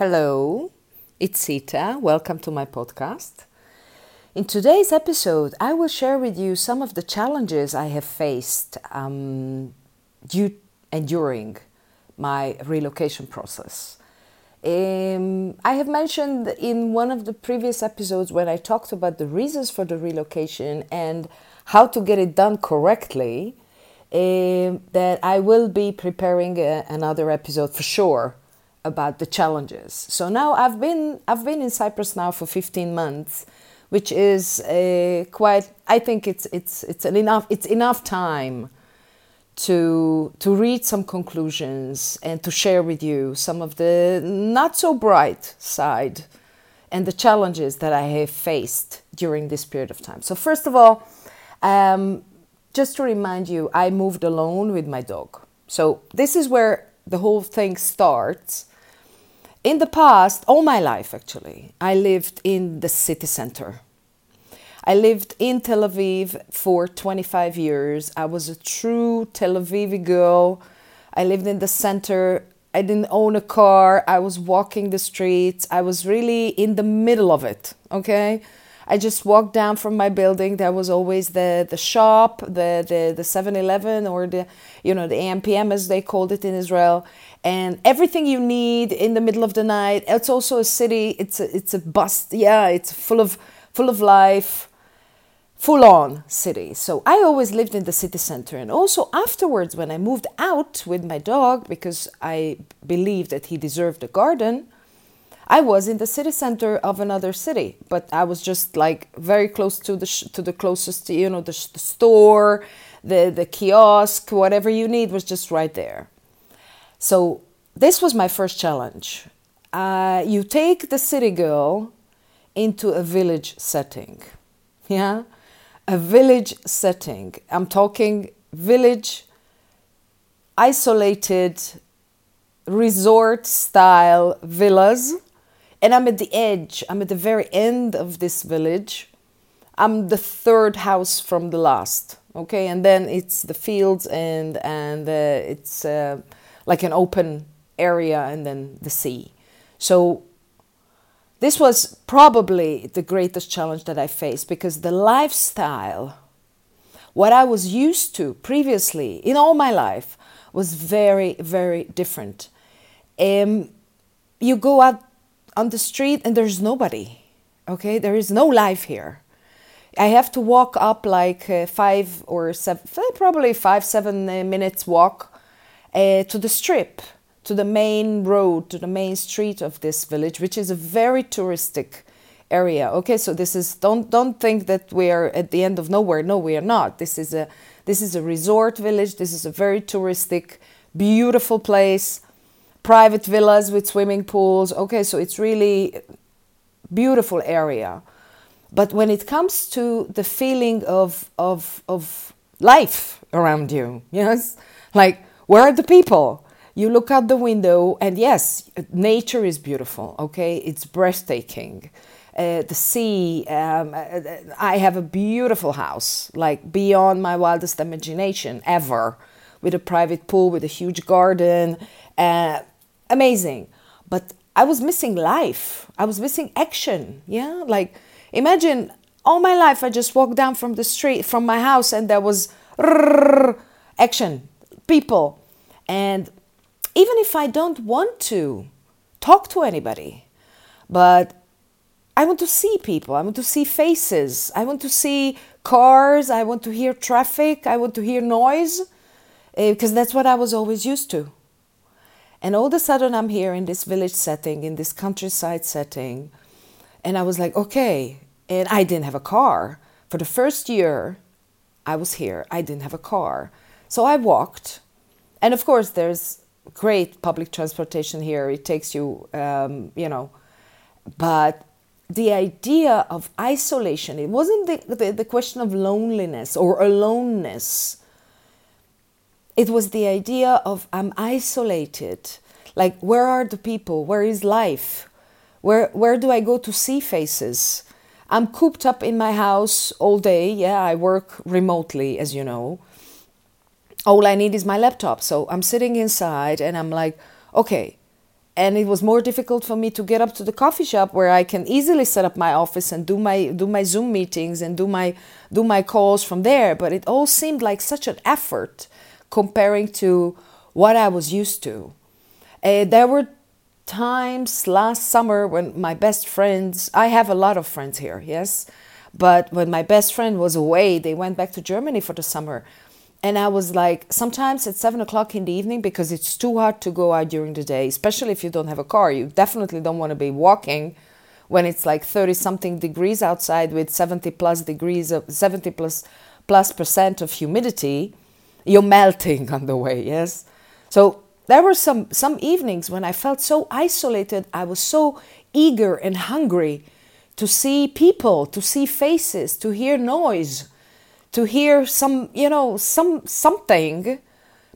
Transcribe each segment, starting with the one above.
Hello, it's Sita. Welcome to my podcast. In today's episode, I will share with you some of the challenges I have faced um, due and during my relocation process. Um, I have mentioned in one of the previous episodes when I talked about the reasons for the relocation and how to get it done correctly um, that I will be preparing a, another episode for sure about the challenges. So now I've been I've been in Cyprus now for 15 months, which is uh, quite. I think it's it's it's an enough it's enough time to to read some conclusions and to share with you some of the not so bright side and the challenges that I have faced during this period of time. So first of all, um, just to remind you, I moved alone with my dog. So this is where the whole thing starts in the past, all my life actually, I lived in the city center. I lived in Tel Aviv for 25 years. I was a true Tel Aviv girl. I lived in the center. I didn't own a car. I was walking the streets. I was really in the middle of it, okay? I just walked down from my building. There was always the, the shop, the, the, the 7-Eleven or the, you know, the AMPM as they called it in Israel and everything you need in the middle of the night. It's also a city. It's a, it's a bus. Yeah, it's full of full of life, full on city. So I always lived in the city center, and also afterwards when I moved out with my dog because I believed that he deserved a garden. I was in the city center of another city, but I was just like very close to the sh- to the closest, you know, the, sh- the store, the the kiosk, whatever you need was just right there. So this was my first challenge. Uh, you take the city girl into a village setting. Yeah? A village setting. I'm talking village, isolated, resort style villas. And I'm at the edge, I'm at the very end of this village. I'm the third house from the last. Okay, and then it's the fields and and uh, it's uh, like an open area and then the sea. So this was probably the greatest challenge that I faced because the lifestyle, what I was used to previously in all my life, was very, very different. Um, you go out on the street and there's nobody, okay? There is no life here. I have to walk up like uh, five or seven, probably five, seven uh, minutes walk uh, to the strip, to the main road, to the main street of this village, which is a very touristic area. Okay, so this is don't don't think that we are at the end of nowhere. No, we are not. This is a this is a resort village. This is a very touristic, beautiful place. Private villas with swimming pools. Okay, so it's really beautiful area. But when it comes to the feeling of of of life around you, yes, like where are the people? You look out the window, and yes, nature is beautiful, okay? It's breathtaking. Uh, the sea, um, uh, I have a beautiful house, like beyond my wildest imagination ever, with a private pool, with a huge garden. Uh, amazing. But I was missing life. I was missing action. Yeah. Like, imagine all my life I just walked down from the street, from my house, and there was action, people, and even if I don't want to talk to anybody, but I want to see people, I want to see faces, I want to see cars, I want to hear traffic, I want to hear noise, because eh, that's what I was always used to. And all of a sudden, I'm here in this village setting, in this countryside setting, and I was like, okay. And I didn't have a car. For the first year I was here, I didn't have a car. So I walked and of course there's great public transportation here it takes you um, you know but the idea of isolation it wasn't the, the, the, question of loneliness or aloneness it was the idea of i'm isolated. Like where are the people? Where is life? Where where do i go to see faces? I'm cooped up in my house all day. Yeah i work remotely as you know. All I need is my laptop. So I'm sitting inside and I'm like, okay. and it was more difficult for me to get up to the coffee shop where I can easily set up my office and do my do my Zoom meetings and do my do my calls from there. But it all seemed like such an effort comparing to what I was used to. Uh, there were times last summer when my best friends, I have a lot of friends here, yes, but when my best friend was away, they went back to Germany for the summer. And I was like, sometimes at seven o'clock in the evening, because it's too hot to go out during the day, especially if you don't have a car. You definitely don't want to be walking when it's like 30 something degrees outside with 70 plus degrees of 70 plus plus percent of humidity. You're melting on the way, yes? So there were some, some evenings when I felt so isolated. I was so eager and hungry to see people, to see faces, to hear noise, to hear some, you know, some something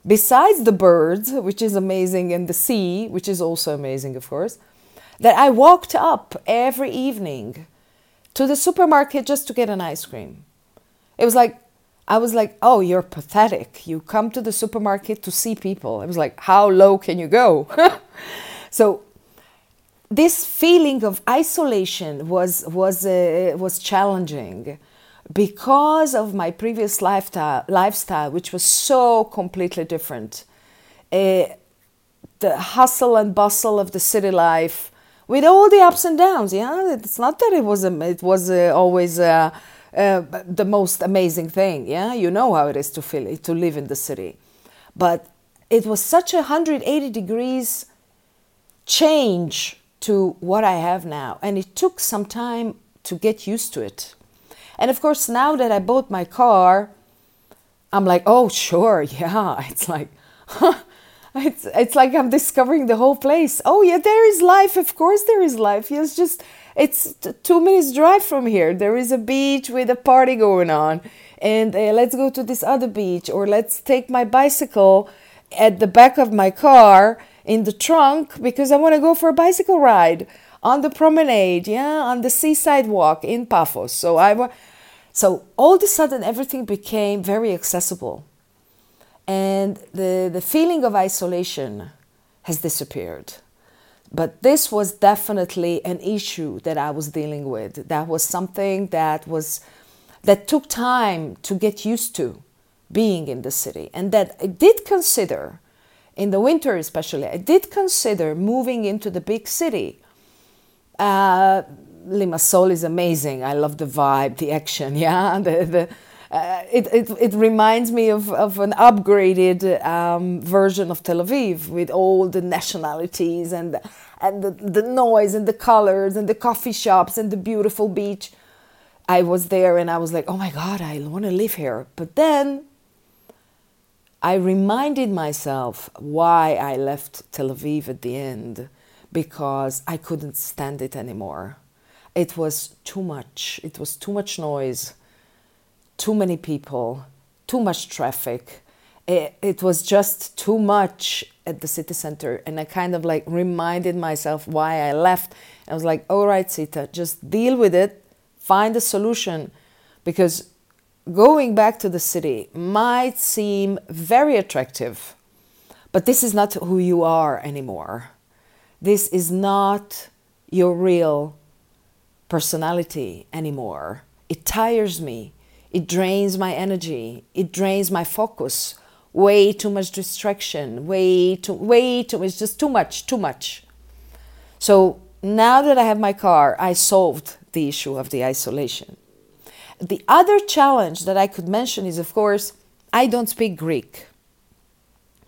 besides the birds, which is amazing, and the sea, which is also amazing, of course, that I walked up every evening to the supermarket just to get an ice cream. It was like I was like, oh, you're pathetic. You come to the supermarket to see people. I was like, how low can you go? so this feeling of isolation was was uh, was challenging because of my previous lifestyle, lifestyle which was so completely different. Uh, the hustle and bustle of the city life, with all the ups and downs. Yeah, it's not that it was a, it was uh, always. Uh, uh, the most amazing thing. Yeah, you know how it is to feel it to live in the city, but it was such a 180 degrees change to what I have now, and it took some time to get used to it. And of course, now that I bought my car, I'm like, oh sure, yeah. It's like, it's it's like I'm discovering the whole place. Oh yeah, there is life. Of course, there is life. Yes, just it's two minutes drive from here. There is a beach with a party going on, and uh, let's go to this other beach, or let's take my bicycle at the back of my car in the trunk because I want to go for a bicycle ride on the promenade, yeah, on the seaside walk in Paphos. So I, so all of a sudden everything became very accessible, and the the feeling of isolation has disappeared. But this was definitely an issue that I was dealing with. That was something that was that took time to get used to being in the city and that I did consider in the winter especially I did consider moving into the big city. Uh, Limassol is amazing. I love the vibe, the action, yeah, the, the uh, it, it, it reminds me of, of an upgraded um, version of Tel Aviv with all the nationalities and, and the, the noise and the colors and the coffee shops and the beautiful beach. I was there and I was like, oh my God, I want to live here. But then I reminded myself why I left Tel Aviv at the end because I couldn't stand it anymore. It was too much, it was too much noise too many people, too much traffic. It, it was just too much at the city center. And I kind of like reminded myself why I left. I was like, all right, Sita, just deal with it, find a solution. Because going back to the city might seem very attractive, but this is not who you are anymore. This is not your real personality anymore. It tires me. It drains my energy. It drains my focus. Way too much distraction. Way too, way too, it's just too much, too much. So now that I have my car, I solved the issue of the isolation. The other challenge that I could mention is, of course, I don't speak Greek.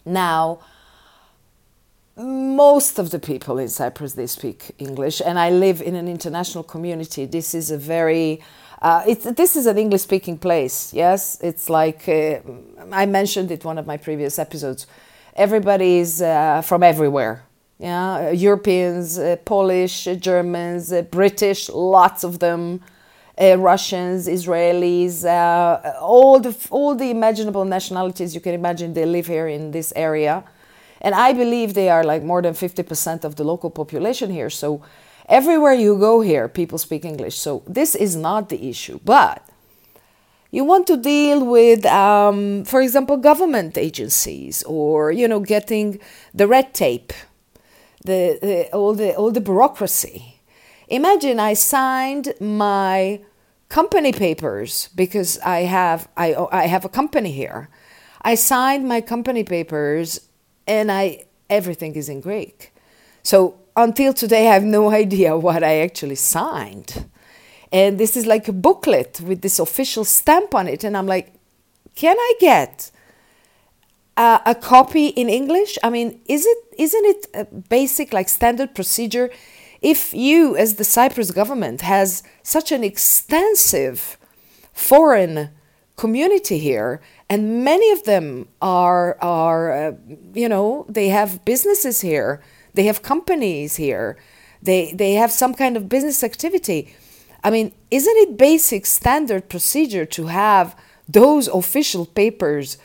Now, most of the people in Cyprus they speak English, and I live in an international community. This is a very uh, this is an English speaking place, yes? It's like uh, I mentioned it one of my previous episodes. Everybody is uh, from everywhere. Yeah, Europeans, uh, Polish, uh, Germans, uh, British, lots of them, Russians, Israelis, all the all the imaginable nationalities you can imagine. They live here in this area, and I believe they are like more than fifty percent of the local population here. So Everywhere you go here, people speak English. So this is not the issue. But you want to deal with, um, for example, government agencies or, you know, getting the red tape the, the all the all the bureaucracy. Imagine I signed my company papers because I have I I have a company here. I signed my company papers and I everything is in Greek. So until today I have no idea what I actually signed. And this is like a booklet with this official stamp on it and I'm like can I get a, a copy in English? I mean, is it isn't it a basic like standard procedure if you as the Cyprus government has such an extensive foreign community here and many of them are are uh, you know they have businesses here they have companies here. They they have some kind of business activity. I mean isn't it basic standard procedure to have those official papers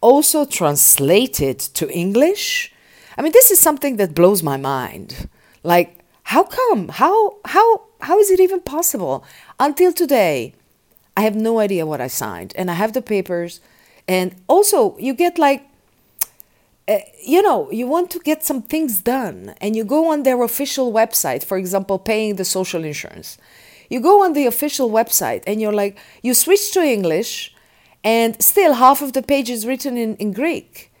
also translated to english? I mean this is something that blows my mind. Like how come? How how how is it even possible? Until today I have no idea what I signed, and I have the papers. And also, you get like, uh, you know, you want to get some things done, and you go on their official website, for example, paying the social insurance. You go on the official website, and you're like, you switch to English, and still half of the page is written in, in Greek.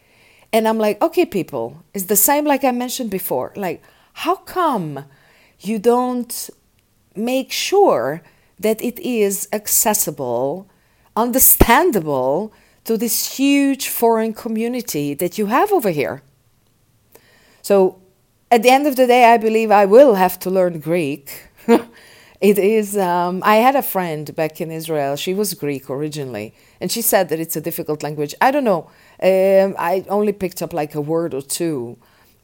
And I'm like, okay, people, it's the same like I mentioned before. Like, how come you don't make sure that it is accessible, understandable to this huge foreign community that you have over here. So, at the end of the day, I believe I will have to learn Greek. it is, um, I had a friend back in Israel, she was Greek originally, and she said that it's a difficult language. I don't know, um, I only picked up like a word or two,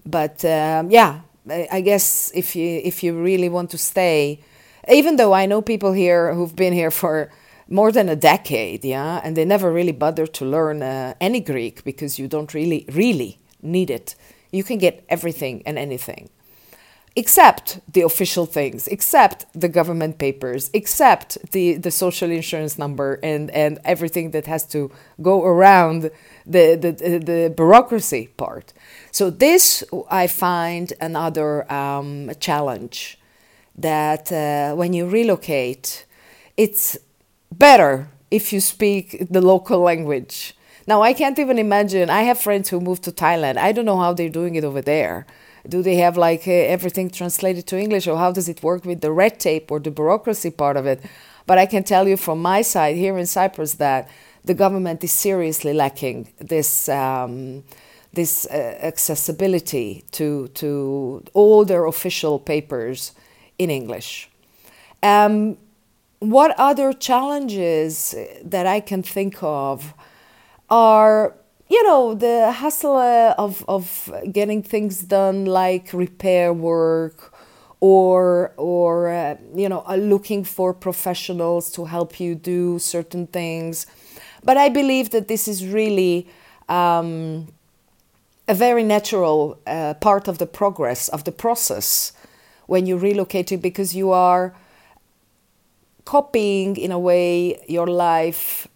but um, yeah, I guess if you if you really want to stay even though I know people here who've been here for more than a decade, yeah, and they never really bothered to learn uh, any Greek because you don't really, really need it. You can get everything and anything, except the official things, except the government papers, except the, the social insurance number and, and everything that has to go around the, the, the bureaucracy part. So, this I find another um, challenge that uh, when you relocate, it's better if you speak the local language. Now, I can't even imagine. I have friends who moved to Thailand. I don't know how they're doing it over there. Do they have like uh, everything translated to English, or how does it work with the red tape or the bureaucracy part of it? But I can tell you from my side here in Cyprus that the government is seriously lacking this. Um, this uh, accessibility to to all their official papers in English. Um, what other challenges that I can think of are, you know, the hustle of, of getting things done like repair work or, or uh, you know, uh, looking for professionals to help you do certain things. But I believe that this is really um, a very natural uh, part of the progress, of the process when you're relocating because you are copying in a way your life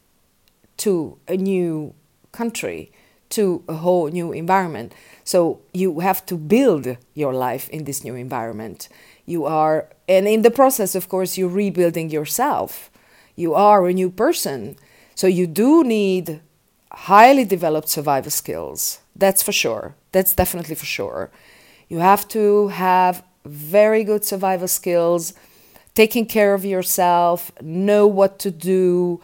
to a new country to a whole new environment. So you have to build your life in this new environment. You are and in the process of course you're rebuilding yourself. You are a new person. So you do need highly developed survival skills. That's for sure. That's definitely for sure. You have to have very good survival skills, taking care of yourself, know what to do,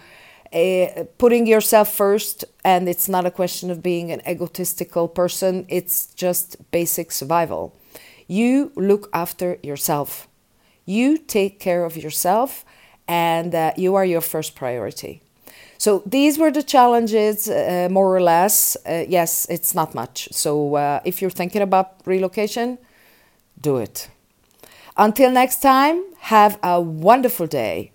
uh, putting yourself first. And it's not a question of being an egotistical person, it's just basic survival. You look after yourself, you take care of yourself, and uh, you are your first priority. So these were the challenges, uh, more or less. Uh, yes, it's not much. So uh, if you're thinking about relocation, do it. Until next time, have a wonderful day.